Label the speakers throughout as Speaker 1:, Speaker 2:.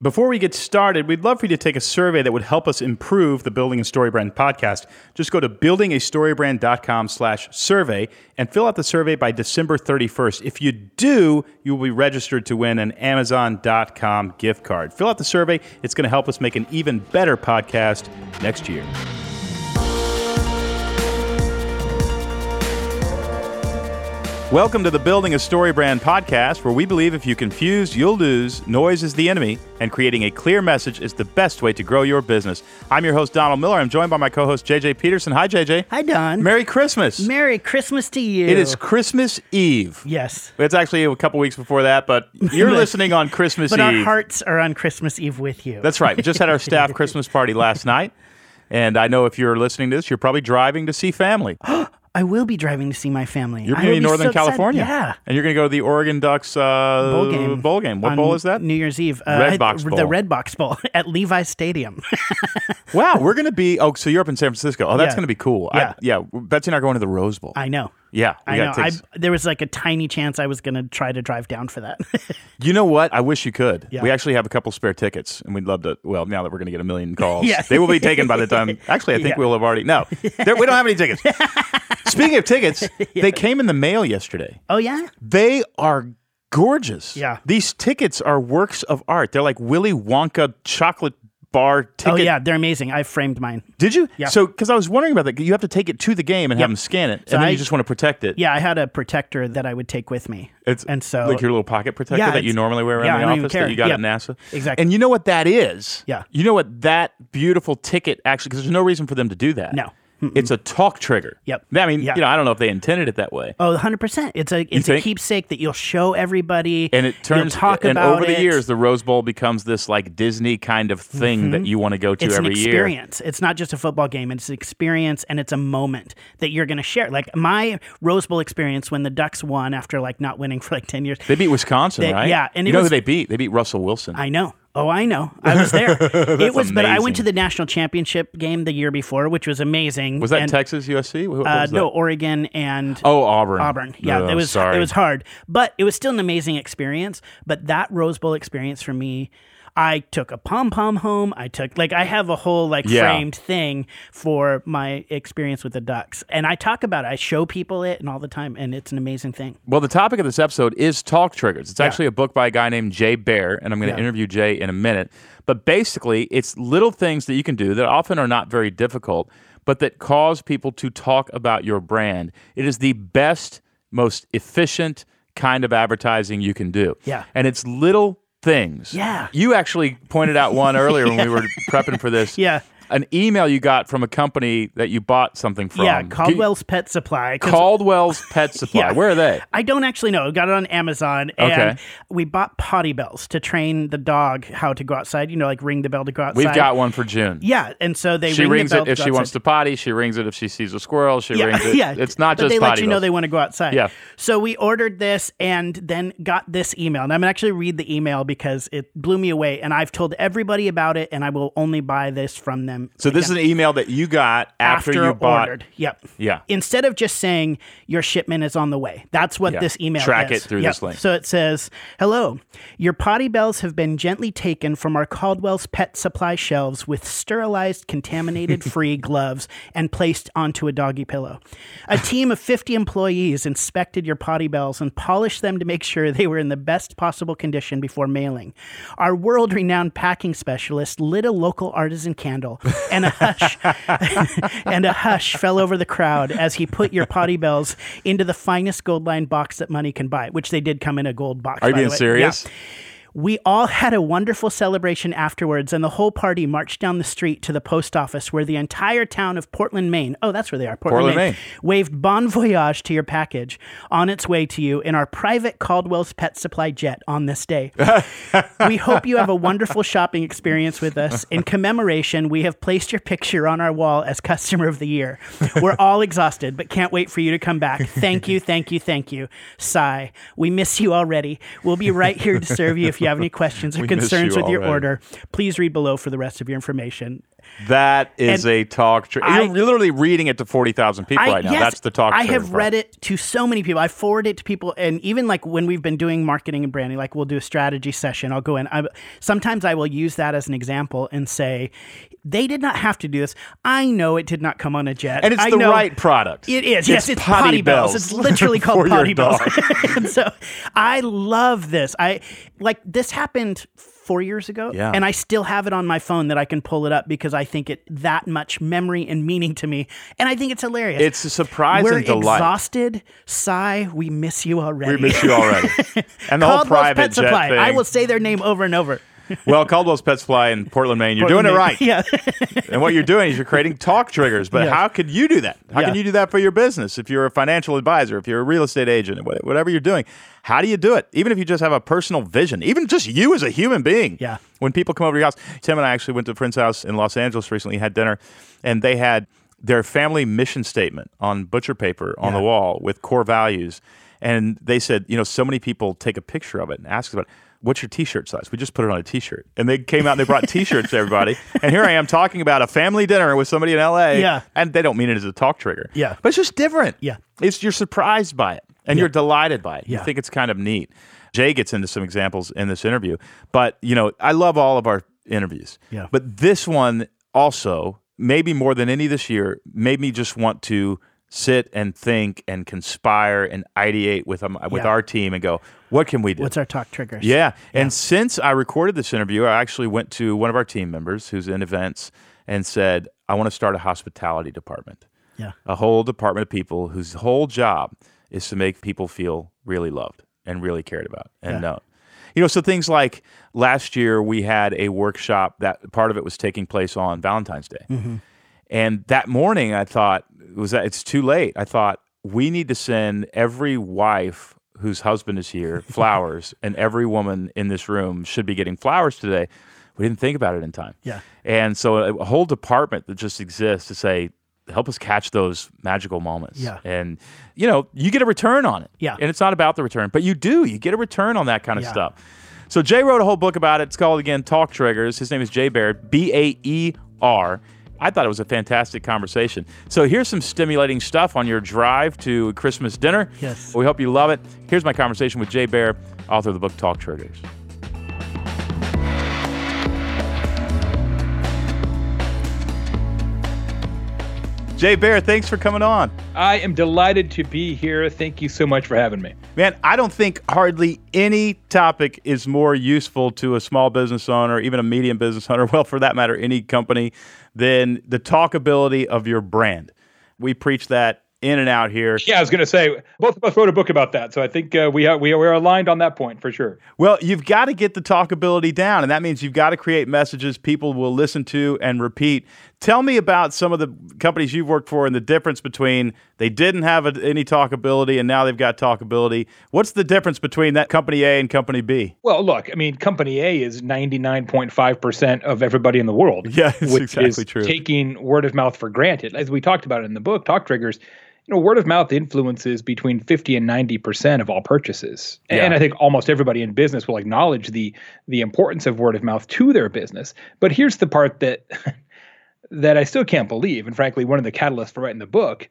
Speaker 1: Before we get started, we'd love for you to take a survey that would help us improve the Building a Story Brand podcast. Just go to buildingastorybrand.com slash survey and fill out the survey by December 31st. If you do, you will be registered to win an Amazon.com gift card. Fill out the survey. It's going to help us make an even better podcast next year. Welcome to the Building a Story Brand podcast, where we believe if you confuse, you'll lose, noise is the enemy, and creating a clear message is the best way to grow your business. I'm your host, Donald Miller. I'm joined by my co host, JJ Peterson. Hi, JJ.
Speaker 2: Hi, Don.
Speaker 1: Merry Christmas.
Speaker 2: Merry Christmas to you.
Speaker 1: It is Christmas Eve.
Speaker 2: Yes.
Speaker 1: It's actually a couple weeks before that, but you're listening on Christmas
Speaker 2: But
Speaker 1: Eve.
Speaker 2: our hearts are on Christmas Eve with you.
Speaker 1: That's right. We just had our staff Christmas party last night. And I know if you're listening to this, you're probably driving to see family.
Speaker 2: I will be driving to see my family.
Speaker 1: You're going to be
Speaker 2: be
Speaker 1: Northern
Speaker 2: so excited.
Speaker 1: California.
Speaker 2: Yeah.
Speaker 1: And you're going to go to the Oregon Ducks uh,
Speaker 2: Bowl game.
Speaker 1: Bowl game. What bowl is that?
Speaker 2: New Year's Eve. Uh,
Speaker 1: Redbox Bowl.
Speaker 2: The Redbox Bowl at Levi Stadium.
Speaker 1: Wow, we're going to be. Oh, so you're up in San Francisco. Oh, that's
Speaker 2: Yeah.
Speaker 1: going to be cool.
Speaker 2: Yeah.
Speaker 1: I, yeah. Betsy and I are going to the Rose Bowl.
Speaker 2: I know.
Speaker 1: yeah.
Speaker 2: I
Speaker 1: got
Speaker 2: know. I, there was like a tiny chance I was going to try to drive down for that.
Speaker 1: You know what? I wish you could.
Speaker 2: Yeah.
Speaker 1: We actually have a couple spare tickets, and we'd love to. Well, now that we're going to get a million calls,
Speaker 2: Yeah.
Speaker 1: they will be taken by the time. Actually, I think
Speaker 2: Yeah.
Speaker 1: we'll have already. No, there, we don't have any tickets. Speaking of tickets, they came in the mail yesterday.
Speaker 2: oh, yeah?
Speaker 1: They are gorgeous.
Speaker 2: Yeah.
Speaker 1: These tickets are works of art. They're like Willy Wonka chocolate bar oh, ticket.
Speaker 2: Oh, yeah. They're amazing. I framed mine.
Speaker 1: Did you?
Speaker 2: Yeah.
Speaker 1: So, because I was wondering about that, you have to take it to the game and have them scan it,
Speaker 2: So
Speaker 1: and then
Speaker 2: I-
Speaker 1: you just want to protect it.
Speaker 2: Yeah, I had a protector that I would take with me.
Speaker 1: It's
Speaker 2: and so
Speaker 1: like your little pocket protector
Speaker 2: Yeah,
Speaker 1: that you normally wear around
Speaker 2: yeah,
Speaker 1: the office that you got
Speaker 2: Yeah.
Speaker 1: at NASA.
Speaker 2: Exactly.
Speaker 1: And you know what that is?
Speaker 2: Yeah.
Speaker 1: You know what that beautiful ticket actually? Because there's no reason for them to do that.
Speaker 2: No.
Speaker 1: It's a talk trigger.
Speaker 2: Yep.
Speaker 1: I mean,
Speaker 2: Yeah.
Speaker 1: you know, I don't know if they intended it that way.
Speaker 2: Oh, 100%. It's a it's a keepsake that you'll show everybody.
Speaker 1: And it turns
Speaker 2: you'll talk
Speaker 1: and
Speaker 2: about
Speaker 1: over the
Speaker 2: it.
Speaker 1: years, the Rose Bowl becomes this like Disney kind of thing that mm-hmm. you want to go to
Speaker 2: it's
Speaker 1: every
Speaker 2: an
Speaker 1: year.
Speaker 2: experience. It's not just a football game. It's an experience and it's a moment that you're going to share. Like my Rose Bowl experience when the Ducks won after like not winning for like 10 years.
Speaker 1: They beat Wisconsin,
Speaker 2: They-
Speaker 1: right?
Speaker 2: yeah, and
Speaker 1: you know who they beat? They beat Russell Wilson.
Speaker 2: I know. Oh, I know. I was there. it was, but I went to the national championship game the year before, which was amazing.
Speaker 1: was that
Speaker 2: and,
Speaker 1: Texas USC? What, what
Speaker 2: Uh,
Speaker 1: was that?
Speaker 2: no, Oregon and
Speaker 1: Oh, Auburn.
Speaker 2: Auburn. Yeah,
Speaker 1: Oh,
Speaker 2: it was
Speaker 1: sorry.
Speaker 2: it was hard, but it was still an amazing experience. But that Rose Bowl experience for me, I took a pom pom home. I took like I have a whole like
Speaker 1: Yeah.
Speaker 2: framed thing for my experience with the Ducks, and I talk about it. I show people it and all the time, and it's an amazing thing.
Speaker 1: Well, the topic of this episode is talk triggers. It's actually a book by a guy named Jay Baer, and I'm going to
Speaker 2: Yeah.
Speaker 1: interview Jay in a minute. But basically, it's little things that you can do that often are not very difficult, but that cause people to talk about your brand. It is the best, most efficient kind of advertising you can do.
Speaker 2: Yeah.
Speaker 1: And it's little things.
Speaker 2: Yeah.
Speaker 1: You actually pointed out one earlier when we were prepping for this.
Speaker 2: Yeah.
Speaker 1: An email you got from a company that you bought something from.
Speaker 2: yeah, Caldwell's Pet Supply.
Speaker 1: Caldwell's Pet Supply.
Speaker 2: Yeah.
Speaker 1: Where are they?
Speaker 2: I don't actually know. I got it on Amazon, and
Speaker 1: Okay.
Speaker 2: we bought potty bells to train the dog how to go outside. You know, like ring the bell to go outside.
Speaker 1: We've got one for June.
Speaker 2: Yeah, and so they
Speaker 1: She
Speaker 2: ring
Speaker 1: rings
Speaker 2: the bell
Speaker 1: it if she
Speaker 2: go
Speaker 1: wants to potty. She rings it if she sees a squirrel. She
Speaker 2: Yeah,
Speaker 1: rings it.
Speaker 2: yeah.
Speaker 1: It's not
Speaker 2: but
Speaker 1: just
Speaker 2: they
Speaker 1: potty
Speaker 2: let you know they want to go outside.
Speaker 1: Yeah.
Speaker 2: So we ordered this and then got this email. And I'm gonna actually read the email because it blew me away. And I've told everybody about it, and I will only buy this from them.
Speaker 1: So this is an email that you got after, you bought.
Speaker 2: ordered. Yep.
Speaker 1: Yeah.
Speaker 2: Instead of just saying your shipment is on the way. That's what
Speaker 1: Yeah.
Speaker 2: this email
Speaker 1: Track
Speaker 2: is.
Speaker 1: it through
Speaker 2: Yep.
Speaker 1: this link.
Speaker 2: So it says, "Hello, your potty bells have been gently taken from our Caldwell's Pet Supply shelves with sterilized, contaminated-free gloves and placed onto a doggy pillow. A team of 50 employees inspected your potty bells and polished them to make sure they were in the best possible condition before mailing. Our world-renowned packing specialist lit a local artisan candle, and a hush and a hush fell over the crowd as he put your potty bells into the finest gold lined box that money can buy, which they did come in a gold box.
Speaker 1: Are you being serious?
Speaker 2: Yeah. We all had a wonderful celebration afterwards, and the whole party marched down the street to the post office where the entire town of Portland, Maine, oh, that's where they are, Portland,
Speaker 1: Portland,
Speaker 2: Maine,
Speaker 1: Maine.
Speaker 2: waved bon voyage to your package on its way to you in our private Caldwell's Pet Supply jet on this day. we hope you have a wonderful shopping experience with us. In commemoration, we have placed your picture on our wall as customer of the year. We're all exhausted, but can't wait for you to come back. Thank you, thank you, thank you. Sigh. We miss you already. We'll be right here to serve you if you have any questions or concerns
Speaker 1: you
Speaker 2: with your
Speaker 1: already.
Speaker 2: order. Please read below for the rest of your information.
Speaker 1: That is
Speaker 2: And
Speaker 1: a talk. Tr-
Speaker 2: I-
Speaker 1: you're, literally reading it to forty thousand people
Speaker 2: I-
Speaker 1: right now.
Speaker 2: yes,
Speaker 1: That's the talk.
Speaker 2: I have read it to so many people. I forward it to people, and even like when we've been doing marketing and branding, like we'll do a strategy session. I'll go in. I, sometimes I will use that as an example and say, they did not have to do this. I know it did not come on a jet,
Speaker 1: and it's
Speaker 2: I
Speaker 1: the
Speaker 2: know-
Speaker 1: right product.
Speaker 2: It is. Yes, it's potty, bells. It's literally called potty bells. and so I love this. I like this happened four years ago,
Speaker 1: Yeah.
Speaker 2: and I still have it on my phone that I can pull it up because I think it that much memory and meaning to me, and I think it's hilarious.
Speaker 1: It's a surprise
Speaker 2: We're
Speaker 1: and delight.
Speaker 2: exhausted. Sigh. We miss you already.
Speaker 1: We miss you already. And the whole private
Speaker 2: Pet
Speaker 1: jet
Speaker 2: Supply.
Speaker 1: thing.
Speaker 2: I will say their name over and over.
Speaker 1: Well, Caldwell's Pet Supply in Portland, Maine. You're doing it right.
Speaker 2: Yeah.
Speaker 1: And what you're doing is you're creating talk triggers. But
Speaker 2: Yes.
Speaker 1: how could you do that? How
Speaker 2: Yeah.
Speaker 1: can you do that for your business? If you're a financial advisor, if you're a real estate agent, whatever you're doing, how do you do it? Even if you just have a personal vision, even just you as a human being.
Speaker 2: Yeah.
Speaker 1: When people come over to your house, Tim and I actually went to a friend's house in Los Angeles recently, had dinner, and they had their family mission statement on butcher paper on the wall with core values. And they said, you know, so many people take a picture of it and ask us about it. What's your t-shirt size? We just put it on a t-shirt. And they came out and they brought t-shirts to everybody. And here I am talking about a family dinner with somebody in LA.
Speaker 2: Yeah.
Speaker 1: And they don't mean it as a talk trigger.
Speaker 2: Yeah.
Speaker 1: But it's just different.
Speaker 2: Yeah.
Speaker 1: It's you're surprised by it and you're delighted by it. You think it's kind of neat. Jay gets into some examples in this interview. But, you know, I love all of our interviews.
Speaker 2: Yeah.
Speaker 1: But this one also, maybe more than any this year, made me just want to sit and think and conspire and ideate with um, with
Speaker 2: Yeah.
Speaker 1: our team and go, what can we do?
Speaker 2: What's our talk triggers?
Speaker 1: Yeah. And since I recorded this interview, I actually went to one of our team members who's in events and said, I want to start a hospitality department.
Speaker 2: Yeah.
Speaker 1: A whole department of people whose whole job is to make people feel really loved and really cared about and
Speaker 2: Yeah.
Speaker 1: known. You know, so things like last year we had a workshop that part of it was taking place on Valentine's Day.
Speaker 2: Mm-hmm.
Speaker 1: And that morning I thought was that it's too late. I thought we need to send every wife whose husband is here flowers and every woman in this room should be getting flowers today. We didn't think about it in time.
Speaker 2: Yeah.
Speaker 1: And so a, whole department that just exists to say help us catch those magical moments.
Speaker 2: Yeah.
Speaker 1: And you know, you get a return on it.
Speaker 2: Yeah.
Speaker 1: And it's not about the return, but you do. You get a return on that kind of
Speaker 2: Yeah.
Speaker 1: stuff. So Jay wrote a whole book about it. It's called again Talk Triggers. His name is Jay Baer, B A E R. I thought it was a fantastic conversation. So here's some stimulating stuff on your drive to Christmas dinner.
Speaker 2: Yes.
Speaker 1: We hope you love it. Here's my conversation with Jay Baer, author of the book Talk Triggers. Jay Baer, thanks for coming on.
Speaker 3: I am delighted to be here. Thank you so much for having me.
Speaker 1: Man, I don't think hardly any topic is more useful to a small business owner, even a medium business owner, well, for that matter, any company, than the talkability of your brand. We preach that in and out here.
Speaker 3: Yeah, I was going to say both of us wrote a book about that, so I think uh, we are we are, we are aligned on that point for sure.
Speaker 1: Well, you've got to get the talkability down, and that means you've got to create messages people will listen to and repeat. Tell me about some of the companies you've worked for and the difference between they didn't have a, any talkability and now they've got talkability. What's the difference between that company A and company B?
Speaker 3: Well, look, I mean, Company A is ninety nine point five percent of everybody in the world.
Speaker 1: Yeah, it's
Speaker 3: which
Speaker 1: exactly
Speaker 3: is
Speaker 1: true.
Speaker 3: Taking word of mouth for granted, as we talked about in the book, Talk Triggers. You know, word of mouth influences between fifty and ninety percent of all purchases,
Speaker 1: Yeah.
Speaker 3: and I think almost everybody in business will acknowledge the the importance of word of mouth to their business. But here's the part that that I still can't believe, and frankly, one of the catalysts for writing the book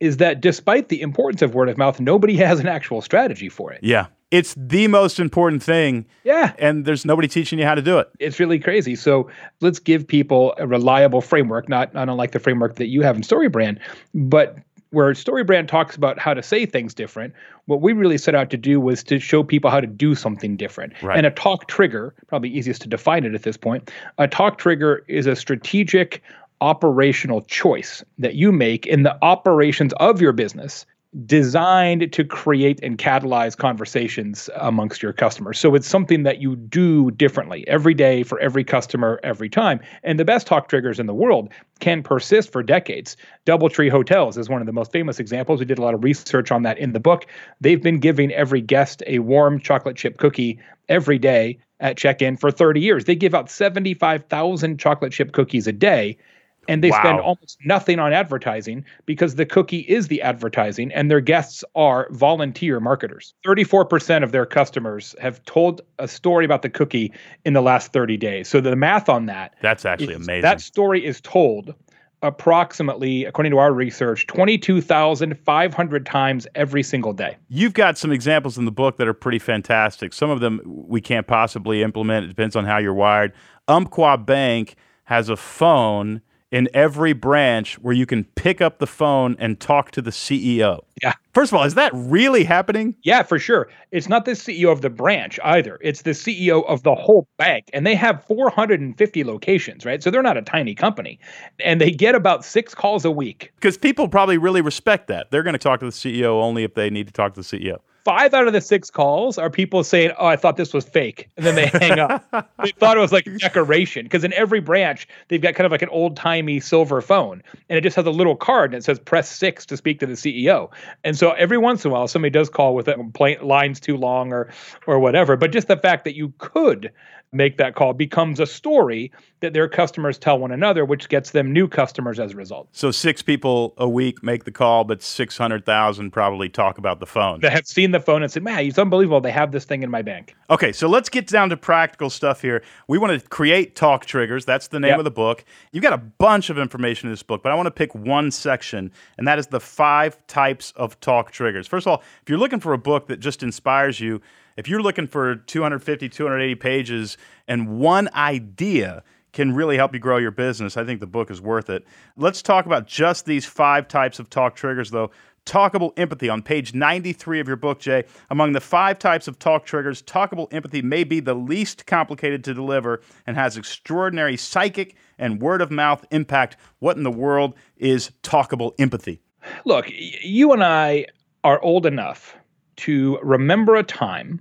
Speaker 3: is that despite the importance of word of mouth, nobody has an actual strategy for it.
Speaker 1: Yeah. It's the most important thing,
Speaker 3: Yeah,
Speaker 1: and there's nobody teaching you how to do it.
Speaker 3: it's really crazy. So let's give people a reliable framework, not not unlike the framework that you have in StoryBrand, but where StoryBrand talks about how to say things different, what we really set out to do was to show people how to do something different.
Speaker 1: Right.
Speaker 3: And a talk trigger, probably easiest to define it at this point, a talk trigger is a strategic operational choice that you make in the operations of your business designed to create and catalyze conversations amongst your customers. So it's something that you do differently every day for every customer every time. And the best talk triggers in the world can persist for decades. Doubletree Hotels is one of the most famous examples. We did a lot of research on that in the book. They've been giving every guest a warm chocolate chip cookie every day at check-in for 30 years. They give out 75,000 chocolate chip cookies a day and they spend almost nothing on advertising because the cookie is the advertising and their guests are volunteer marketers. 34% of their customers have told a story about the cookie in the last 30 days. So the math on that
Speaker 1: That's actually
Speaker 3: is-
Speaker 1: amazing.
Speaker 3: That story is told approximately, according to our research, 22,500 times every single day.
Speaker 1: You've got some examples in the book that are pretty fantastic. Some of them we can't possibly implement. It depends on how you're wired. Umpqua Bank has a phone in every branch where you can pick up the phone and talk to the CEO.
Speaker 3: Yeah.
Speaker 1: First of all, is that really happening?
Speaker 3: Yeah, for sure. It's not the CEO of the branch either. It's the CEO of the whole bank. And they have 450 locations, right? So they're not a tiny company. And they get about six calls a week.
Speaker 1: Because people probably really respect that. They're going to talk to the CEO only if they need to talk to the CEO.
Speaker 3: Five out of the six calls are people saying, Oh, I thought this was fake. And then they hang up. they thought it was like decoration. Because in every branch, they've got kind of like an old timey silver phone. And it just has a little card and it says press six to speak to the CEO. And so every once in a while, somebody does call with a complaint, lines too long or or whatever. But just the fact that you could make that call becomes a story that their customers tell one another, which gets them new customers as a result.
Speaker 1: So six people a week make the call, but 600,000 probably talk about the phone.
Speaker 3: That have seen the phone and said, Man, it's unbelievable. They have this thing in my bank.
Speaker 1: Okay, so let's get down to practical stuff here. We want to create talk triggers. That's the name
Speaker 3: Yep.
Speaker 1: of the book. You've got a bunch of information in this book, but I want to pick one section, and that is the five types of talk triggers. First of all, if you're looking for a book that just inspires you, if you're looking for 250, 280 pages and one idea can really help you grow your business, I think the book is worth it. Let's talk about just these five types of talk triggers, though. Talkable empathy on page 93 of your book, Jay. Among the five types of talk triggers, talkable empathy may be the least complicated to deliver and has extraordinary psychic and word of mouth impact. What in the world is talkable empathy?
Speaker 3: Look, you and I are old enough to remember a time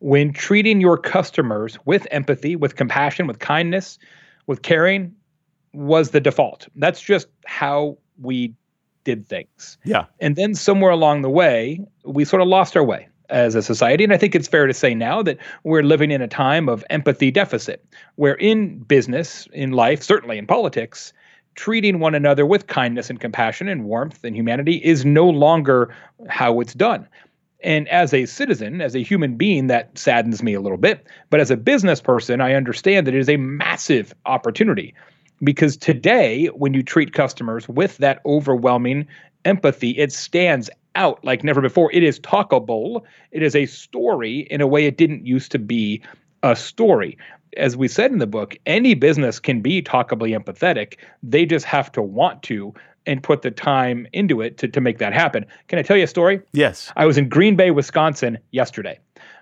Speaker 3: when treating your customers with empathy, with compassion, with kindness, with caring was the default. That's just how we did things.
Speaker 1: Yeah.
Speaker 3: And then somewhere along the way, we sort of lost our way as a society. And I think it's fair to say now that we're living in a time of empathy deficit, where in business, in life, certainly in politics, treating one another with kindness and compassion and warmth and humanity is no longer how it's done. And as a citizen, as a human being, that saddens me a little bit. But as a business person, I understand that it is a massive opportunity because today, when you treat customers with that overwhelming empathy, it stands out like never before. It is talkable, it is a story in a way it didn't used to be a story. As we said in the book, any business can be talkably empathetic. They just have to want to and put the time into it to, to make that happen. Can I tell you a story?
Speaker 1: Yes.
Speaker 3: I was in Green Bay, Wisconsin yesterday,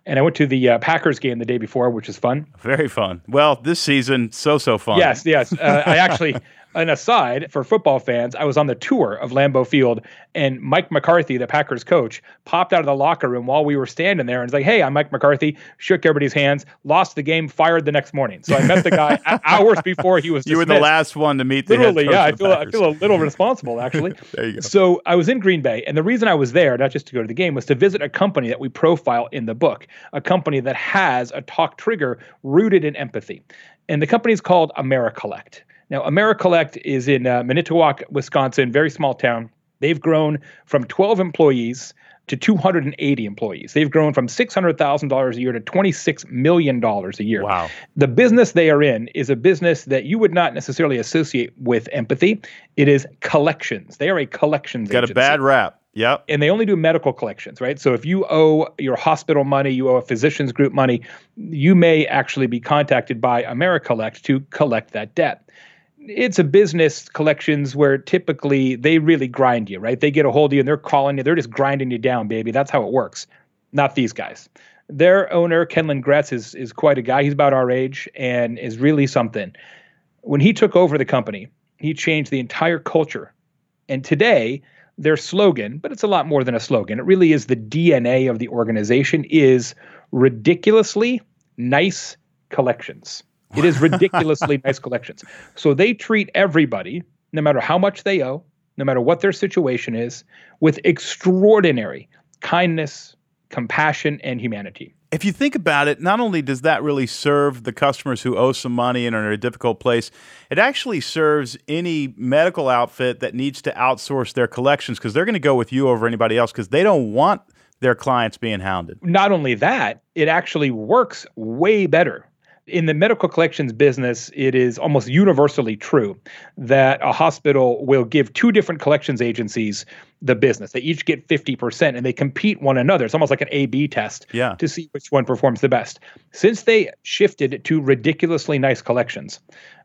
Speaker 3: and I went to the uh, Packers game the day before, which is fun.
Speaker 1: Very fun. Well, this season, so, so fun.
Speaker 3: Yes, yes. Uh, I actually, an aside for football fans, I was on the tour of Lambeau Field, and Mike McCarthy, the Packers coach, popped out of the locker room while we were standing there and was like, "Hey, I'm Mike McCarthy." Shook everybody's hands, lost the game, fired the next morning. So I met the guy hours before he was.
Speaker 1: You were the last one to meet the
Speaker 3: Literally, yeah. I feel I feel a little responsible actually.
Speaker 1: There you go.
Speaker 3: So I was in Green Bay, and the reason I was there, not just to go to the game, was to visit a company that we profile in the book, a company that has a talk trigger rooted in empathy, and the company is called AmeriCollect. Now, AmeriCollect is in uh, Manitowoc, Wisconsin, very small town. They've grown from 12 employees to 280 employees. They've grown from $600,000 a year to $26 million a year.
Speaker 1: Wow.
Speaker 3: The business they are in is a business that you would not necessarily associate with empathy. It is collections. They are a collections
Speaker 1: Got a bad rap. Yep.
Speaker 3: and they only do medical collections, right? So if you owe your hospital money, you owe a physician's group money, you may actually be contacted by AmeriCollect to collect that debt. It's a business collections where typically they really grind you, right? They get a hold of you and they're calling you, they're just grinding you down, baby. That's how it works. Not these guys. Their owner, Kenlin Gretz, is is quite a guy. He's about our age and is really something. When he took over the company, he changed the entire culture. And today, their slogan, but it's a lot more than a slogan. It really is the DNA of the organization is ridiculously nice collections. It is ridiculously nice collections. So they treat everybody, no matter how much they owe, no matter what their situation is, with extraordinary kindness, compassion, and humanity.
Speaker 1: If you think about it, not only does that really serve the customers who owe some money and are in a difficult place, it actually serves any medical outfit that needs to outsource their collections because they're going to go with you over anybody else because they don't want their clients being hounded.
Speaker 3: Not only that, it actually works way better in the medical collections business, it is almost universally true that a hospital will give two different collections agencies the business. They each get 50% and they compete one another. It's almost like an A B test
Speaker 1: yeah.
Speaker 3: to see which one performs the best. Since they shifted to ridiculously nice collections,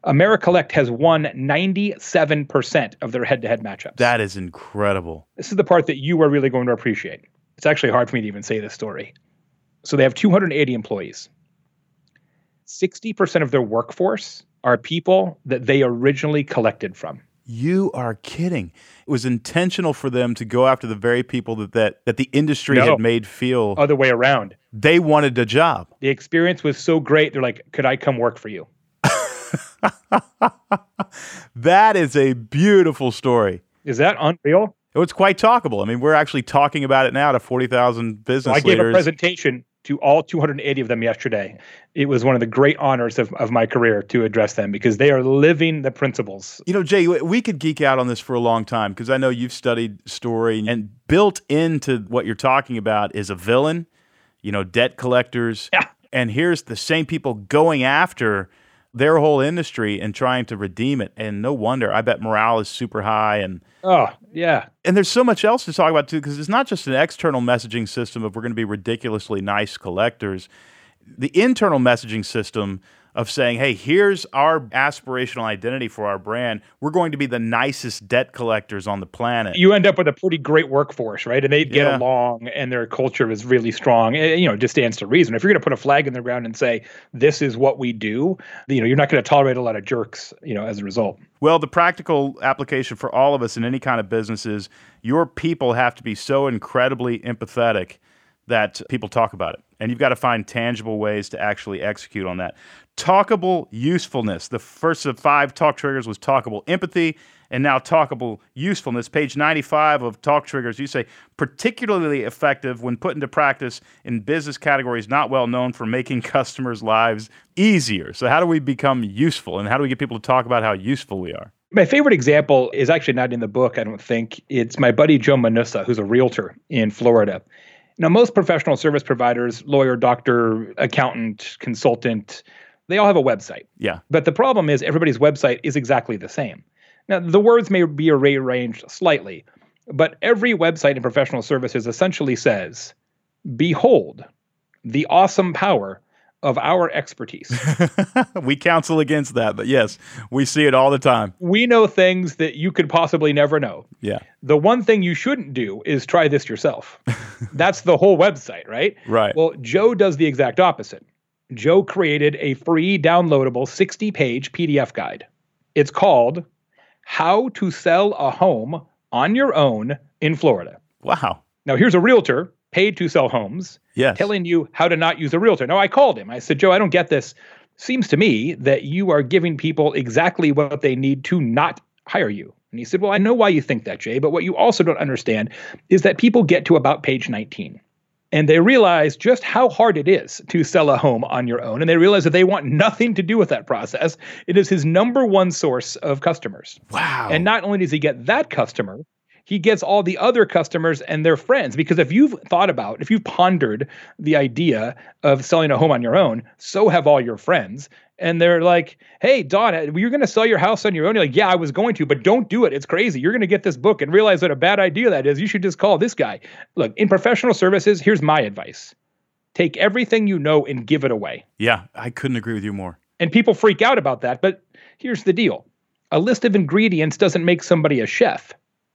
Speaker 3: AmeriCollect has won 97% of their head to head matchups.
Speaker 1: That is incredible.
Speaker 3: This is the part that you are really going to appreciate. It's actually hard for me to even say this story. So they have 280 employees. 60% of their workforce are people that they originally collected from.
Speaker 1: You are kidding. It was intentional for them to go after the very people that that, that the industry
Speaker 3: no,
Speaker 1: had made feel
Speaker 3: other way around.
Speaker 1: They wanted a job.
Speaker 3: The experience was so great. They're like, "Could I come work for you?"
Speaker 1: that is a beautiful story.
Speaker 3: Is that unreal?
Speaker 1: It's quite talkable. I mean, we're actually talking about it now to 40,000 business
Speaker 3: so I gave a presentation to all 280 of them yesterday. It was one of the great honors of, of my career to address them because they are living the principles.
Speaker 1: You know, Jay, we could geek out on this for a long time because I know you've studied story and built into what you're talking about is a villain, you know, debt collectors.
Speaker 3: Yeah.
Speaker 1: And here's the same people going after their whole industry and trying to redeem it. And no wonder, I bet morale is super high and
Speaker 3: Oh, yeah.
Speaker 1: And there's so much else to talk about too, because it's not just an external messaging system of we're going to be ridiculously nice collectors. The internal messaging system of saying, hey, here's our aspirational identity for our brand. We're going to be the nicest debt collectors on the planet.
Speaker 3: You end up with a pretty great workforce, right? And they get
Speaker 1: Yeah.
Speaker 3: along and their culture is really strong. And, you know, just stands to reason. If you're going to put a flag in the ground and say, this is what we do, you know, you're not going to tolerate a lot of jerks, you know, as a result.
Speaker 1: Well, the practical application for all of us in any kind of business is your people have to be so incredibly empathetic that people talk about it. And you've got to find tangible ways to actually execute on that. Talkable usefulness. The first of five talk triggers was talkable empathy, and now talkable usefulness. Page 95 of Talk Triggers, you say particularly effective when put into practice in business categories not well known for making customers' lives easier. So, how do we become useful, and how do we get people to talk about how useful we are?
Speaker 3: My favorite example is actually not in the book, I don't think. It's my buddy Joe Manausa, who's a realtor in Florida. Now, most professional service providers, lawyer, doctor, accountant, consultant, they all have a website.
Speaker 1: Yeah.
Speaker 3: But the problem is everybody's website is exactly the same. Now, the words may be rearranged slightly, but every website in professional services essentially says, Behold the awesome power of our expertise.
Speaker 1: we counsel against that, but yes, we see it all the time.
Speaker 3: we know things that you could possibly never know.
Speaker 1: Yeah.
Speaker 3: The one thing you shouldn't do is try this yourself. That's the whole website, right?
Speaker 1: Right.
Speaker 3: Well, Joe does the exact opposite. Joe created a free downloadable 60 page PDF guide. It's called How to Sell a Home on Your Own in Florida.
Speaker 1: Wow.
Speaker 3: Now, here's a realtor paid to sell homes
Speaker 1: Yes.
Speaker 3: telling you how to not use a realtor. Now, I called him. I said, Joe, I don't get this. Seems to me that you are giving people exactly what they need to not hire you. And he said, Well, I know why you think that, Jay, but what you also don't understand is that people get to about page 19 and they realize just how hard it is to sell a home on your own. And they realize that they want nothing to do with that process. It is his number one source of customers.
Speaker 1: wow.
Speaker 3: And not only does he get that customer, he gets all the other customers and their friends. Because if you've thought about, if you've pondered the idea of selling a home on your own, so have all your friends. And they're like, hey, Don, uh, you're going to sell your house on your own. You're like, yeah, I was going to, but don't do it. It's crazy. You're going to get this book and realize what a bad idea that is. You should just call this guy. Look, in professional services, here's my advice take everything you know and give it away.
Speaker 1: yeah, I couldn't agree with you more.
Speaker 3: And people freak out about that. But here's the deal a list of ingredients doesn't make somebody a chef.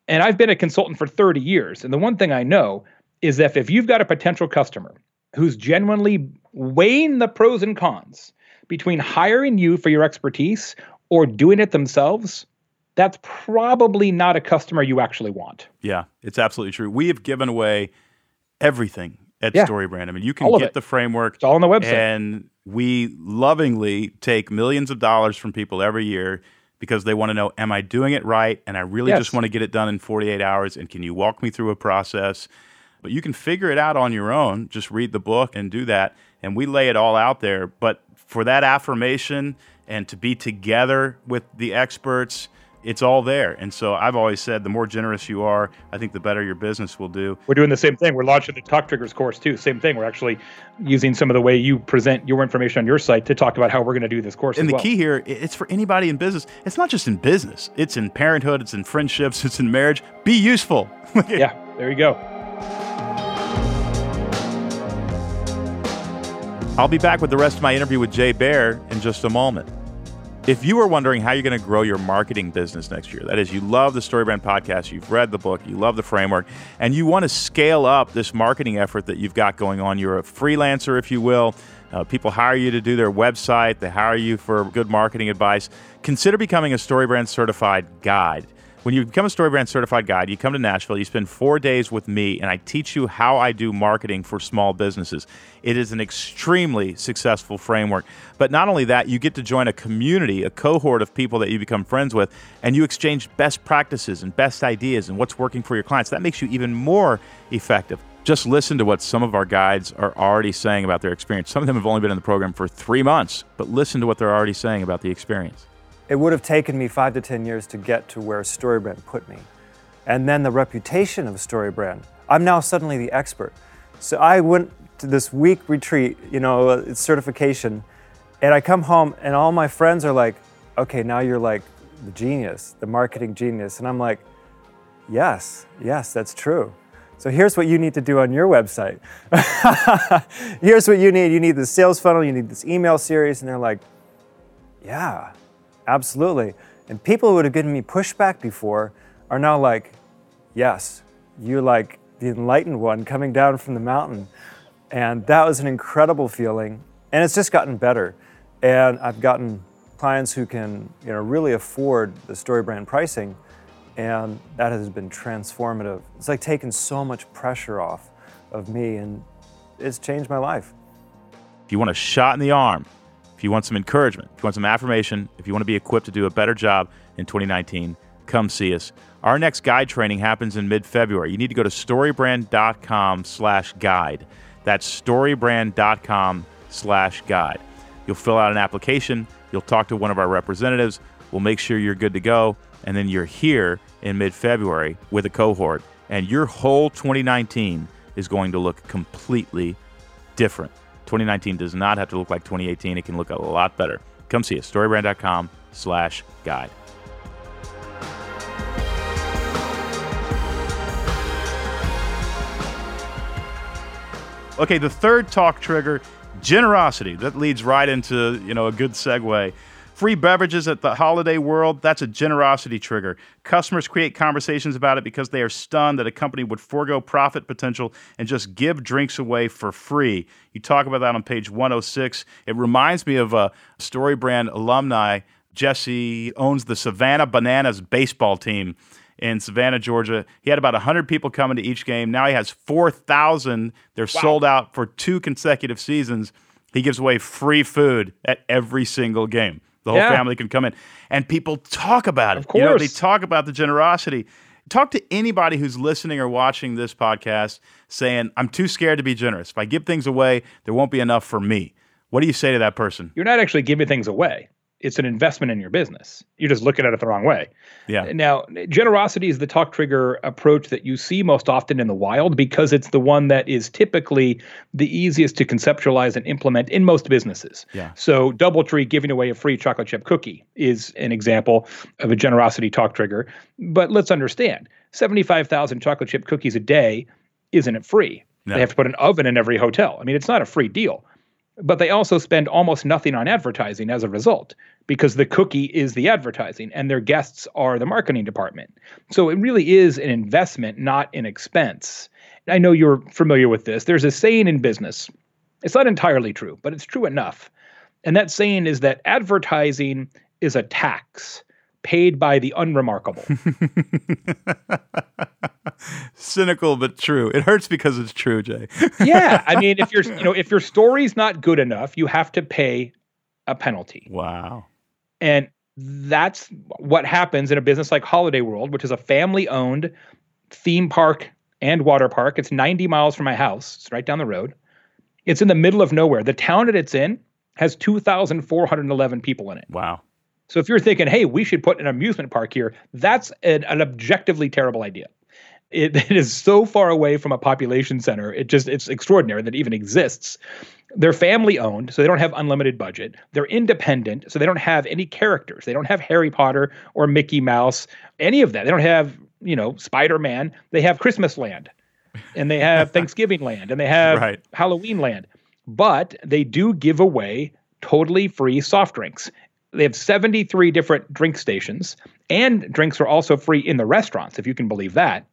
Speaker 3: And I've been a consultant for 30 years. And the one thing I know is that if you've got a potential customer who's genuinely weighing the pros and cons between hiring you for your expertise or doing it themselves, that's probably not a customer you actually want.
Speaker 1: Yeah, it's absolutely true. We have given away everything at
Speaker 3: Yeah.
Speaker 1: StoryBrand. I mean, you can get
Speaker 3: it.
Speaker 1: the framework.
Speaker 3: It's all on the website.
Speaker 1: And we lovingly take millions of dollars from people every year because they want to know, am I doing it right? And I really
Speaker 3: Yes.
Speaker 1: just want to get it done in 48 hours. And can you walk me through a process? But you can figure it out on your own. Just read the book and do that. And we lay it all out there. But for that affirmation and to be together with the experts, it's all there. And so I've always said the more generous you are, I think the better your business will do.
Speaker 3: We're doing the same thing. We're launching the Talk Triggers course too. Same thing. We're actually using some of the way you present your information on your site to talk about how we're going to do this course.
Speaker 1: And the
Speaker 3: well.
Speaker 1: key here, it's for anybody in business. It's not just in business. It's in parenthood, it's in friendships, it's in marriage. Be useful.
Speaker 3: yeah, there you go.
Speaker 1: I'll be back with the rest of my interview with Jay Baer in just a moment. If you are wondering how you're going to grow your marketing business next year, that is, you love the StoryBrand podcast, you've read the book, you love the framework, and you want to scale up this marketing effort that you've got going on, you're a freelancer, if you will. Uh, people hire you to do their website, they hire you for good marketing advice. Consider becoming a StoryBrand certified guide. When you become a StoryBrand certified guide, you come to Nashville, you spend four days with me, and I teach you how I do marketing for small businesses. It is an extremely successful framework. But not only that, you get to join a community, a cohort of people that you become friends with, and you exchange best practices and best ideas and what's working for your clients. That makes you even more effective just listen to what some of our guides are already saying about their experience. Some of them have only been in the program for three months, but listen to what they're already saying about the experience.
Speaker 4: It would have taken me five to 10 years to get to where StoryBrand put me. And then the reputation of StoryBrand. I'm now suddenly the expert. So I went to this week retreat, you know, uh, certification, and I come home and all my friends are like, okay, now you're like the genius, the marketing genius. And I'm like, yes, yes, that's true. So here's what you need to do on your website. here's what you need. You need the sales funnel, you need this email series. And they're like, yeah, Absolutely. And people who would have given me pushback before are now like, yes, you're like the enlightened one coming down from the mountain. And that was an incredible feeling. And it's just gotten better. And I've gotten clients who can you know, really afford the story brand pricing. And that has been transformative. It's like taking so much pressure off of me, and it's changed my life.
Speaker 1: If you want a shot in the arm, if you want some encouragement, if you want some affirmation, if you want to be equipped to do a better job in 2019, come see us. Our next guide training happens in mid-February. You need to go to storybrand.com slash guide. That's storybrand.com slash guide. You'll fill out an application. You'll talk to one of our representatives. We'll make sure you're good to go. And then you're here in mid-February with a cohort. And your whole 2019 is going to look completely different. 2019 does not have to look like 2018. It can look a lot better. Come see us, storybrand.com slash guide. Okay, the third talk trigger, generosity. That leads right into, you know, a good segue. Free beverages at the Holiday World, that's a generosity trigger. Customers create conversations about it because they are stunned that a company would forego profit potential and just give drinks away for free. You talk about that on page 106. It reminds me of a Story Brand alumni. Jesse owns the Savannah Bananas baseball team in Savannah, Georgia. He had about 100 people coming to each game. Now he has 4,000. They're wow. sold out for two consecutive seasons. He gives away free food at every single game. The whole yeah. family can come in. And people talk about it.
Speaker 3: Of course.
Speaker 1: You know, they talk about the generosity. Talk to anybody who's listening or watching this podcast saying, I'm too scared to be generous. If I give things away, there won't be enough for me. What do you say to that person?
Speaker 3: You're not actually giving things away it's an investment in your business. You're just looking at it the wrong way.
Speaker 1: Yeah.
Speaker 3: Now, generosity is the talk trigger approach that you see most often in the wild because it's the one that is typically the easiest to conceptualize and implement in most businesses.
Speaker 1: Yeah.
Speaker 3: So, DoubleTree giving away a free chocolate chip cookie is an example of a generosity talk trigger. But let's understand 75,000 chocolate chip cookies a day isn't it free. No. They have to put an oven in every hotel. I mean, it's not a free deal but they also spend almost nothing on advertising as a result because the cookie is the advertising and their guests are the marketing department. So it really is an investment, not an expense. I know you're familiar with this. There's a saying in business. It's not entirely true, but it's true enough. And that saying is that advertising is a tax paid by the unremarkable.
Speaker 1: Cynical but true. It hurts because it's true, Jay.
Speaker 3: yeah, I mean, if your you know if your story's not good enough, you have to pay a penalty.
Speaker 1: Wow.
Speaker 3: And that's what happens in a business like Holiday World, which is a family-owned theme park and water park. It's 90 miles from my house. It's right down the road. It's in the middle of nowhere. The town that it's in has 2,411 people in it.
Speaker 1: Wow.
Speaker 3: So if you're thinking, hey, we should put an amusement park here, that's an, an objectively terrible idea. It, it is so far away from a population center. It just it's extraordinary that it even exists. They're family owned, so they don't have unlimited budget. They're independent, so they don't have any characters. They don't have Harry Potter or Mickey Mouse, any of that. They don't have, you know, Spider-Man. They have Christmas Land. And they have Thanksgiving Land and they have
Speaker 1: Right.
Speaker 3: Halloween Land. But they do give away totally free soft drinks. They have 73 different drink stations, and drinks are also free in the restaurants, if you can believe that.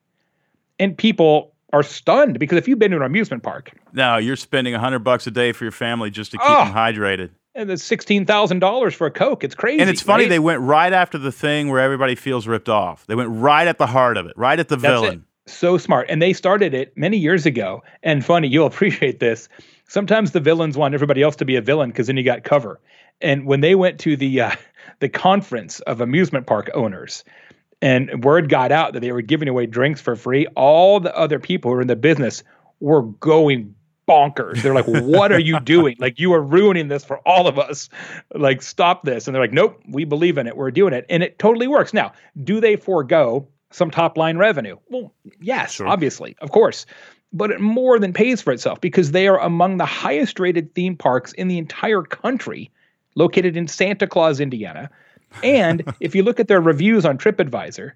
Speaker 3: And people are stunned because if you've been to an amusement park
Speaker 1: No, you're spending a hundred bucks a day for your family just to keep
Speaker 3: Oh.
Speaker 1: them hydrated.
Speaker 3: and it's $16,000 for a Coke, it's crazy.
Speaker 1: And it's funny
Speaker 3: right?
Speaker 1: they went right after the thing where everybody feels ripped off. They went right at the heart of it, right at the
Speaker 3: That's
Speaker 1: villain.
Speaker 3: it. So smart. And they started it many years ago. And funny, you'll appreciate this. Sometimes the villains want everybody else to be a villain because then you got cover. And when they went to the uh, the conference of amusement park owners, and word got out that they were giving away drinks for free, all the other people who were in the business were going bonkers. They're like, "What are you doing? Like you are ruining this for all of us. Like stop this." And they're like, "Nope, we believe in it. We're doing it." And it totally works. Now, do they forego some top line revenue? Well, yes,
Speaker 1: Sure.
Speaker 3: obviously, of course. But it more than pays for itself because they are among the highest rated theme parks in the entire country, located in Santa Claus, Indiana. And if you look at their reviews on TripAdvisor,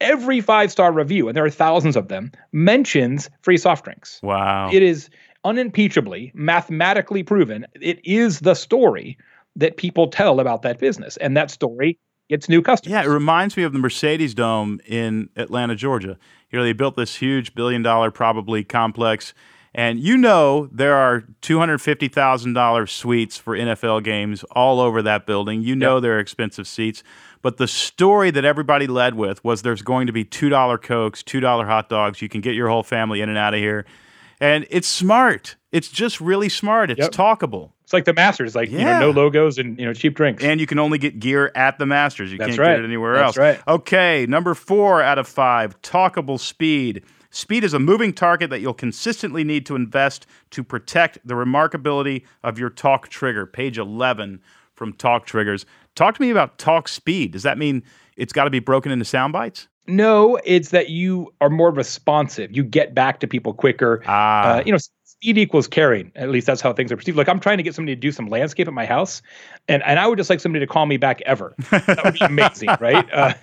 Speaker 3: every five star review, and there are thousands of them, mentions free soft drinks.
Speaker 1: Wow.
Speaker 3: It is unimpeachably, mathematically proven. It is the story that people tell about that business. And that story gets new customers.
Speaker 1: Yeah, it reminds me of the Mercedes Dome in Atlanta, Georgia. You know, they built this huge billion dollar probably complex. And you know there are two hundred fifty thousand dollars suites for NFL games all over that building. You know there are expensive seats, but the story that everybody led with was there's going to be two dollar cokes, two dollar hot dogs. You can get your whole family in and out of here, and it's smart. It's just really smart. It's
Speaker 3: Yep.
Speaker 1: talkable,
Speaker 3: It's like the Masters, like you know, no logos and you know, cheap drinks.
Speaker 1: and you can only get gear at the Masters. You
Speaker 3: That's
Speaker 1: can't
Speaker 3: right.
Speaker 1: get it anywhere
Speaker 3: That's
Speaker 1: else.
Speaker 3: right.
Speaker 1: Okay, number four out of five, talkable speed. Speed is a moving target that you'll consistently need to invest to protect the remarkability of your talk trigger. Page 11 from Talk Triggers. Talk to me about talk speed. Does that mean it's got to be broken into sound bites?
Speaker 3: No, it's that you are more responsive. You get back to people quicker.
Speaker 1: Ah.
Speaker 3: Uh, you know, speed equals caring. At least that's how things are perceived. Like I'm trying to get somebody to do some landscape at my house, and and I would just like somebody to call me back ever. That would be amazing, right? Uh,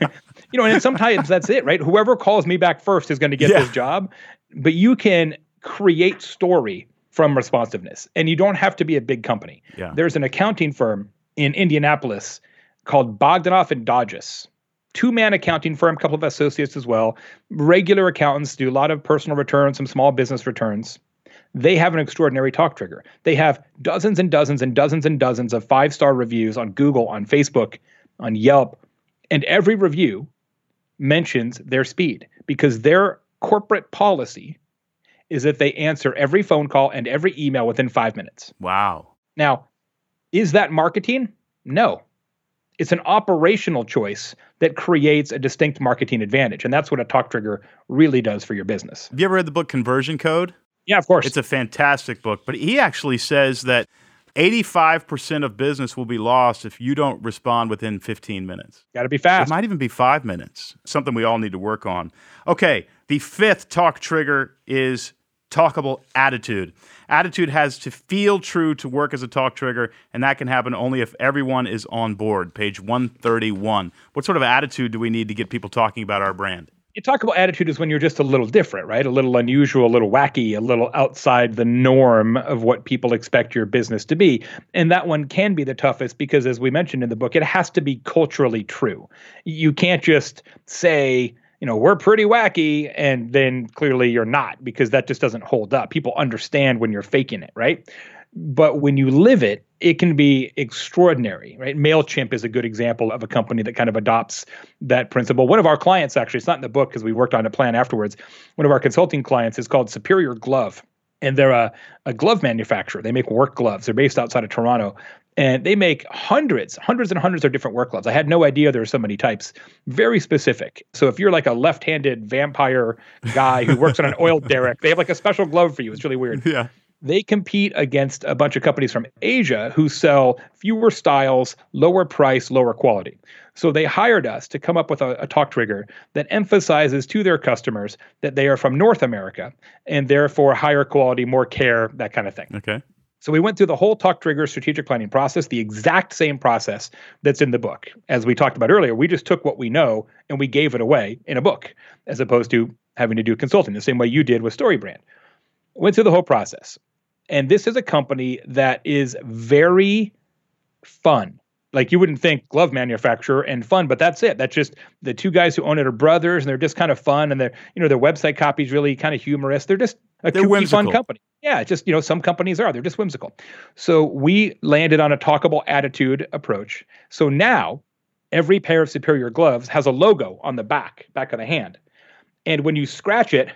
Speaker 3: you know, and sometimes that's it, right? Whoever calls me back first is going to get
Speaker 1: Yeah.
Speaker 3: this job. But you can create story from responsiveness, and you don't have to be a big company.
Speaker 1: Yeah.
Speaker 3: There's an accounting firm in Indianapolis called Bogdanoff and Dodges two man accounting firm, couple of associates as well. Regular accountants do a lot of personal returns, some small business returns. They have an extraordinary talk trigger. They have dozens and dozens and dozens and dozens of five star reviews on Google, on Facebook, on Yelp. And every review mentions their speed because their corporate policy is that they answer every phone call and every email within five minutes.
Speaker 1: Wow.
Speaker 3: Now, is that marketing? No. It's an operational choice that creates a distinct marketing advantage. And that's what a talk trigger really does for your business.
Speaker 1: Have you ever read the book Conversion Code?
Speaker 3: Yeah, of course.
Speaker 1: It's a fantastic book, but he actually says that 85% of business will be lost if you don't respond within 15 minutes.
Speaker 3: Got to be fast.
Speaker 1: It might even be five minutes, something we all need to work on. Okay, the fifth talk trigger is talkable attitude. Attitude has to feel true to work as a talk trigger, and that can happen only if everyone is on board. Page 131. What sort of attitude do we need to get people talking about our brand?
Speaker 3: you talk about attitude is when you're just a little different, right? A little unusual, a little wacky, a little outside the norm of what people expect your business to be. And that one can be the toughest because, as we mentioned in the book, it has to be culturally true. You can't just say, you know, we're pretty wacky, and then clearly you're not because that just doesn't hold up. People understand when you're faking it, right? But when you live it, it can be extraordinary, right? MailChimp is a good example of a company that kind of adopts that principle. One of our clients, actually, it's not in the book because we worked on a plan afterwards. One of our consulting clients is called Superior Glove, and they're a, a glove manufacturer. They make work gloves. They're based outside of Toronto. And they make hundreds, hundreds and hundreds of different work gloves. I had no idea there were so many types. Very specific. So if you're like a left-handed vampire guy who works on an oil derrick, they have like a special glove for you. It's really weird.
Speaker 1: Yeah.
Speaker 3: They compete against a bunch of companies from Asia who sell fewer styles, lower price, lower quality. So they hired us to come up with a, a, talk trigger that emphasizes to their customers that they are from North America and therefore higher quality, more care, that kind of thing.
Speaker 1: Okay.
Speaker 3: So we went through the whole talk trigger strategic planning process, the exact same process that's in the book. As we talked about earlier, we just took what we know and we gave it away in a book, as opposed to having to do consulting the same way you did with StoryBrand. Went through the whole process. And this is a company that is very fun. Like you wouldn't think glove manufacturer and fun, but that's it. That's just the two guys who own it are brothers and they're just kind of fun and they're, you know, their website copy is really kind of humorous. They're just a
Speaker 1: They're
Speaker 3: kooky,
Speaker 1: whimsical.
Speaker 3: fun company. Yeah, just you know, some companies are. They're just whimsical. So we landed on a talkable attitude approach. So now every pair of superior gloves has a logo on the back, back of the hand. And when you scratch it,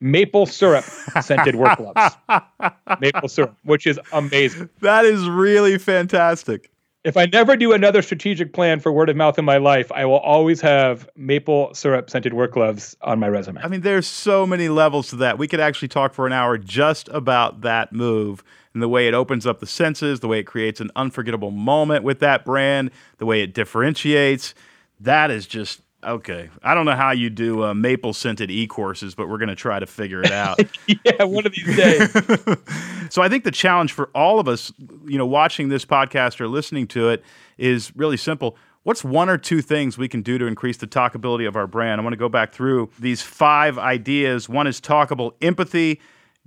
Speaker 3: maple syrup scented work gloves. maple syrup, which is amazing.
Speaker 1: That is really fantastic.
Speaker 3: If I never do another strategic plan for word of mouth in my life, I will always have maple syrup scented work gloves on my resume.
Speaker 1: I mean, there's so many levels to that. We could actually talk for an hour just about that move and the way it opens up the senses, the way it creates an unforgettable moment with that brand, the way it differentiates. That is just okay. I don't know how you do uh, maple scented e courses, but we're going to try to figure it out.
Speaker 3: yeah, one of these days.
Speaker 1: so I think the challenge for all of us, you know, watching this podcast or listening to it is really simple. What's one or two things we can do to increase the talkability of our brand? I want to go back through these five ideas. One is talkable empathy,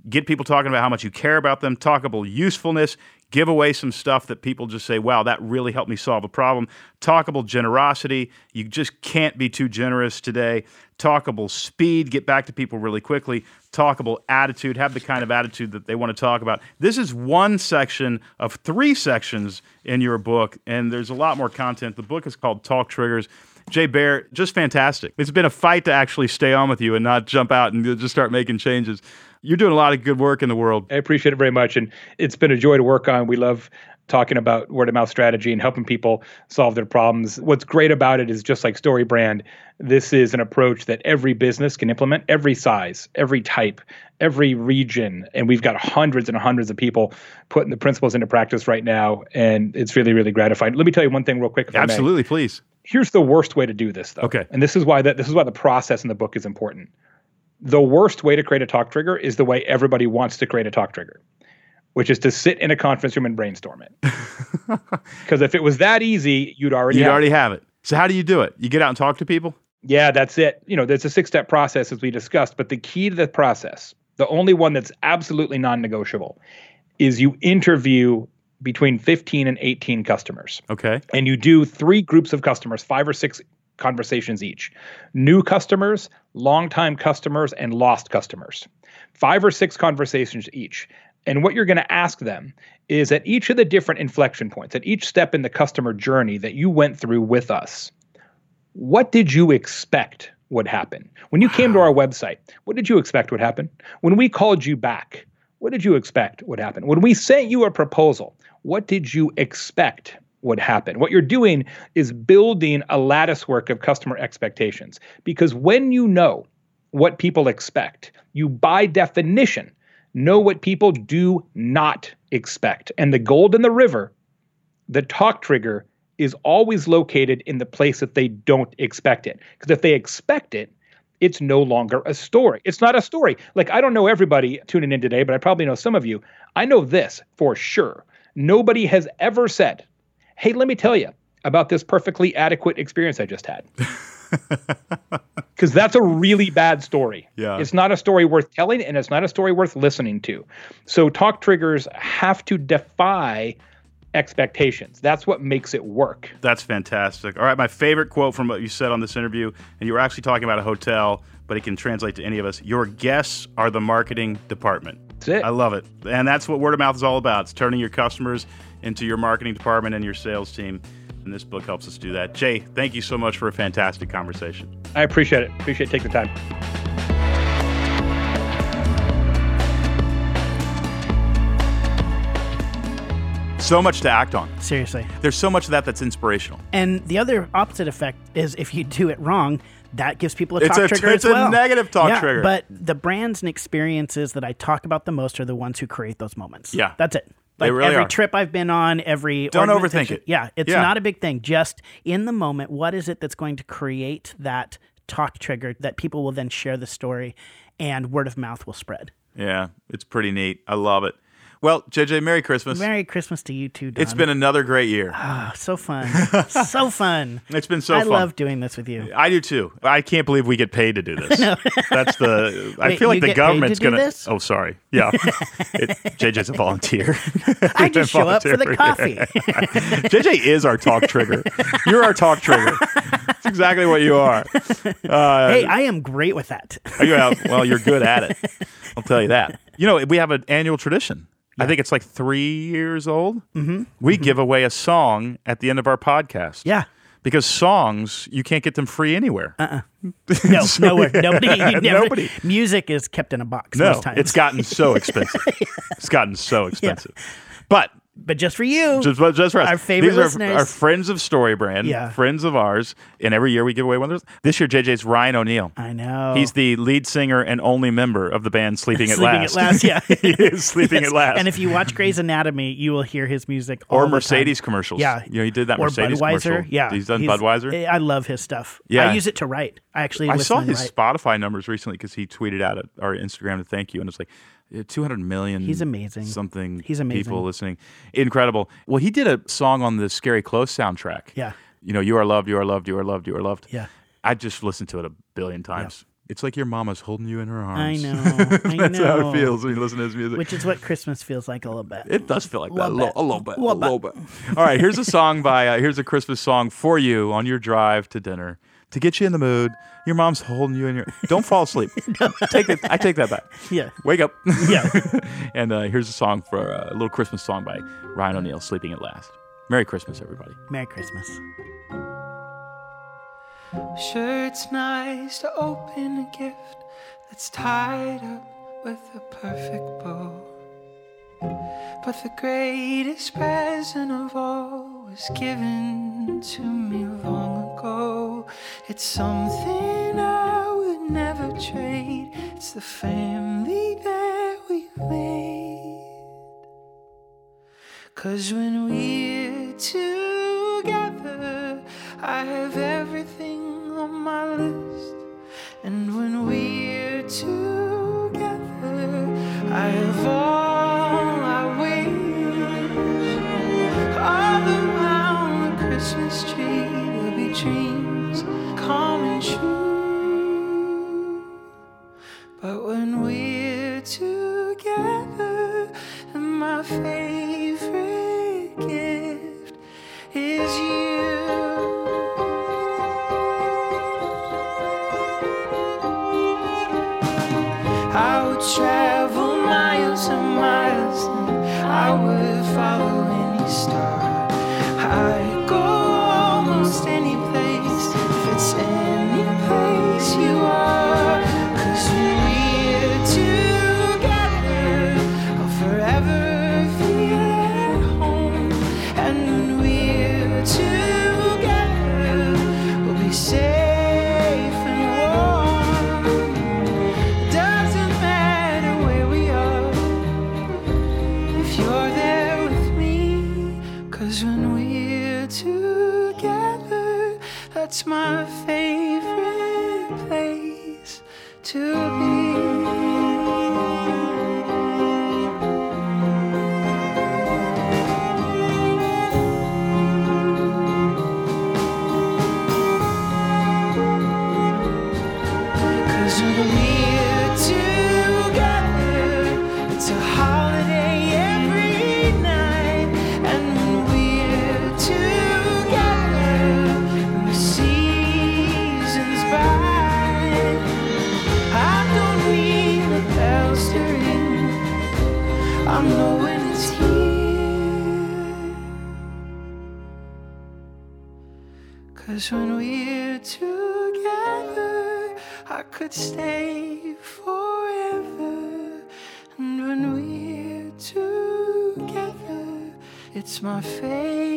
Speaker 1: get people talking about how much you care about them, talkable usefulness, give away some stuff that people just say, wow, that really helped me solve a problem. Talkable generosity, you just can't be too generous today. Talkable speed, get back to people really quickly. Talkable attitude, have the kind of attitude that they want to talk about. This is one section of three sections in your book, and there's a lot more content. The book is called Talk Triggers. Jay Baer, just fantastic. It's been a fight to actually stay on with you and not jump out and just start making changes. You're doing a lot of good work in the world.
Speaker 3: I appreciate it very much. And it's been a joy to work on. We love talking about word of mouth strategy and helping people solve their problems. What's great about it is just like Story Brand, this is an approach that every business can implement, every size, every type, every region. And we've got hundreds and hundreds of people putting the principles into practice right now. And it's really, really gratifying. Let me tell you one thing real quick.
Speaker 1: Absolutely, please.
Speaker 3: Here's the worst way to do this, though.
Speaker 1: Okay.
Speaker 3: And this is why that this is why the process in the book is important the worst way to create a talk trigger is the way everybody wants to create a talk trigger, which is to sit in a conference room and brainstorm it. Because if it was that easy, you'd already
Speaker 1: you'd
Speaker 3: have
Speaker 1: already
Speaker 3: it.
Speaker 1: have it. So how do you do it? You get out and talk to people?
Speaker 3: Yeah, that's it. You know, there's a six-step process as we discussed, but the key to the process, the only one that's absolutely non-negotiable, is you interview between 15 and 18 customers.
Speaker 1: Okay.
Speaker 3: And you do three groups of customers, five or six conversations each new customers, longtime customers, and lost customers. Five or six conversations each. And what you're going to ask them is at each of the different inflection points, at each step in the customer journey that you went through with us, what did you expect would happen? When you came to our website, what did you expect would happen? When we called you back, what did you expect would happen? When we sent you a proposal, what did you expect would happen. What you're doing is building a lattice work of customer expectations because when you know what people expect, you by definition know what people do not expect. And the gold in the river, the talk trigger, is always located in the place that they don't expect it. Because if they expect it, it's no longer a story. It's not a story. Like, I don't know everybody tuning in today, but I probably know some of you. I know this for sure. Nobody has ever said, hey, let me tell you about this perfectly adequate experience I just had. Because that's a really bad story.
Speaker 1: Yeah.
Speaker 3: It's not a story worth telling, and it's not a story worth listening to. So, talk triggers have to defy expectations. That's what makes it work.
Speaker 1: That's fantastic. All right, my favorite quote from what you said on this interview, and you were actually talking about a hotel, but it can translate to any of us. Your guests are the marketing department.
Speaker 3: That's it.
Speaker 1: I love it. And that's what word of mouth is all about. It's turning your customers into your marketing department and your sales team. And this book helps us do that. Jay, thank you so much for a fantastic conversation.
Speaker 3: I appreciate it. Appreciate taking the time.
Speaker 1: so much to act on.
Speaker 2: Seriously.
Speaker 1: There's so much of that that's inspirational.
Speaker 2: And the other opposite effect is if you do it wrong, that gives people a
Speaker 1: It's
Speaker 2: talk
Speaker 1: a-
Speaker 2: trigger
Speaker 1: it's
Speaker 2: as
Speaker 1: a
Speaker 2: well.
Speaker 1: negative talk
Speaker 2: Yeah,
Speaker 1: trigger.
Speaker 2: But the brands and experiences that I talk about the most are the ones who create those moments.
Speaker 1: Yeah.
Speaker 2: That's it.
Speaker 1: They
Speaker 2: Like
Speaker 1: really
Speaker 2: every
Speaker 1: are.
Speaker 2: trip I've been on, every
Speaker 1: Don't overthink it.
Speaker 2: Yeah, it's
Speaker 1: Yeah.
Speaker 2: not a big thing. Just in the moment, what is it that's going to create that talk trigger that people will then share the story, and word of mouth will spread.
Speaker 1: Yeah, it's pretty neat. I love it. Well, JJ, Merry Christmas.
Speaker 2: Merry Christmas to you too. Don.
Speaker 1: it's been another great year.
Speaker 2: Ah, so fun, so fun.
Speaker 1: It's been so fun.
Speaker 2: I
Speaker 1: fun.
Speaker 2: love doing this with you.
Speaker 1: I do too. I can't believe we get paid to do this. That's the. I
Speaker 2: Wait,
Speaker 1: feel like the
Speaker 2: to
Speaker 1: government's gonna.
Speaker 2: this?
Speaker 1: Oh, sorry. Yeah, it, JJ's a volunteer.
Speaker 2: I just show up for the coffee.
Speaker 1: JJ is our talk trigger. You're our talk trigger. That's exactly what you are. Uh,
Speaker 2: hey, I am great with that.
Speaker 1: well, you're good at it. I'll tell you that. You know, we have an annual tradition. I think it's like three years old. Mm-hmm. We give away a song at the end of our podcast.
Speaker 2: Yeah.
Speaker 1: Because songs, you can't get them free anywhere.
Speaker 2: No, nowhere. Nobody. Never,
Speaker 1: Nobody.
Speaker 2: Music is kept in a box
Speaker 1: no,
Speaker 2: most times.
Speaker 1: it's gotten so expensive. It's gotten so expensive. But
Speaker 2: but just for you.
Speaker 1: just, but just for us,
Speaker 2: Our favorite
Speaker 1: these are
Speaker 2: listeners.
Speaker 1: our friends of Storybrand,
Speaker 2: Yeah.
Speaker 1: friends of ours, and every year we give away one of those. This year, JJ's Ryan O'Neal.
Speaker 2: I know.
Speaker 1: He's the lead singer and only member of the band Sleeping at Last.
Speaker 2: Sleeping at last. Yeah.
Speaker 1: he is sleeping
Speaker 2: Yes.
Speaker 1: at last.
Speaker 2: And if you watch Grey's Anatomy, you will hear his music. all
Speaker 1: or Mercedes commercials.
Speaker 2: Yeah.
Speaker 1: you know, he did that
Speaker 2: Or
Speaker 1: Mercedes
Speaker 2: Budweiser.
Speaker 1: commercial.
Speaker 2: Yeah.
Speaker 1: he's done Budweiser.
Speaker 2: I love his stuff.
Speaker 1: Yeah.
Speaker 2: I use it to write. I actually
Speaker 1: I saw his. Spotify numbers recently because he tweeted out at our Instagram to thank you, and it's like 200 million.
Speaker 2: He's amazing.
Speaker 1: Something.
Speaker 2: He's amazing.
Speaker 1: People listening, incredible. Well, he did a song on the Scary Close soundtrack.
Speaker 2: Yeah.
Speaker 1: You know, you are loved, you are loved, you are loved, you are loved.
Speaker 2: Yeah.
Speaker 1: I just listened to it a billion times. It's like your mama's holding you in her arms.
Speaker 2: I know. I
Speaker 1: That's
Speaker 2: know.
Speaker 1: how it feels when you listen to his music.
Speaker 2: Which is what Christmas feels like a little bit.
Speaker 1: It does feel like that.
Speaker 2: Little
Speaker 1: A little,
Speaker 2: bit.
Speaker 1: a little bit. A
Speaker 2: Little
Speaker 1: little bit. All right, here's a song by, uh, here's a Christmas song for you on your drive to dinner to get you in the mood. Your mom's holding you in your. Don't fall asleep. take it. I take that back.
Speaker 2: yeah.
Speaker 1: Wake up.
Speaker 2: Yeah.
Speaker 1: and uh, here's a song for uh, a little Christmas song by Ryan O'Neal, Sleeping at Last. Merry Christmas, everybody.
Speaker 2: Merry Christmas.
Speaker 5: Sure, it's nice to open a gift that's tied up with a perfect bow. But the greatest present of all was given to me long ago. It's something I would never trade. It's the family that we've made. Cause when we're together, I have everything on my list. And when we're together, I have all that's my favorite place to Stay forever. And when we're together, It's my favorite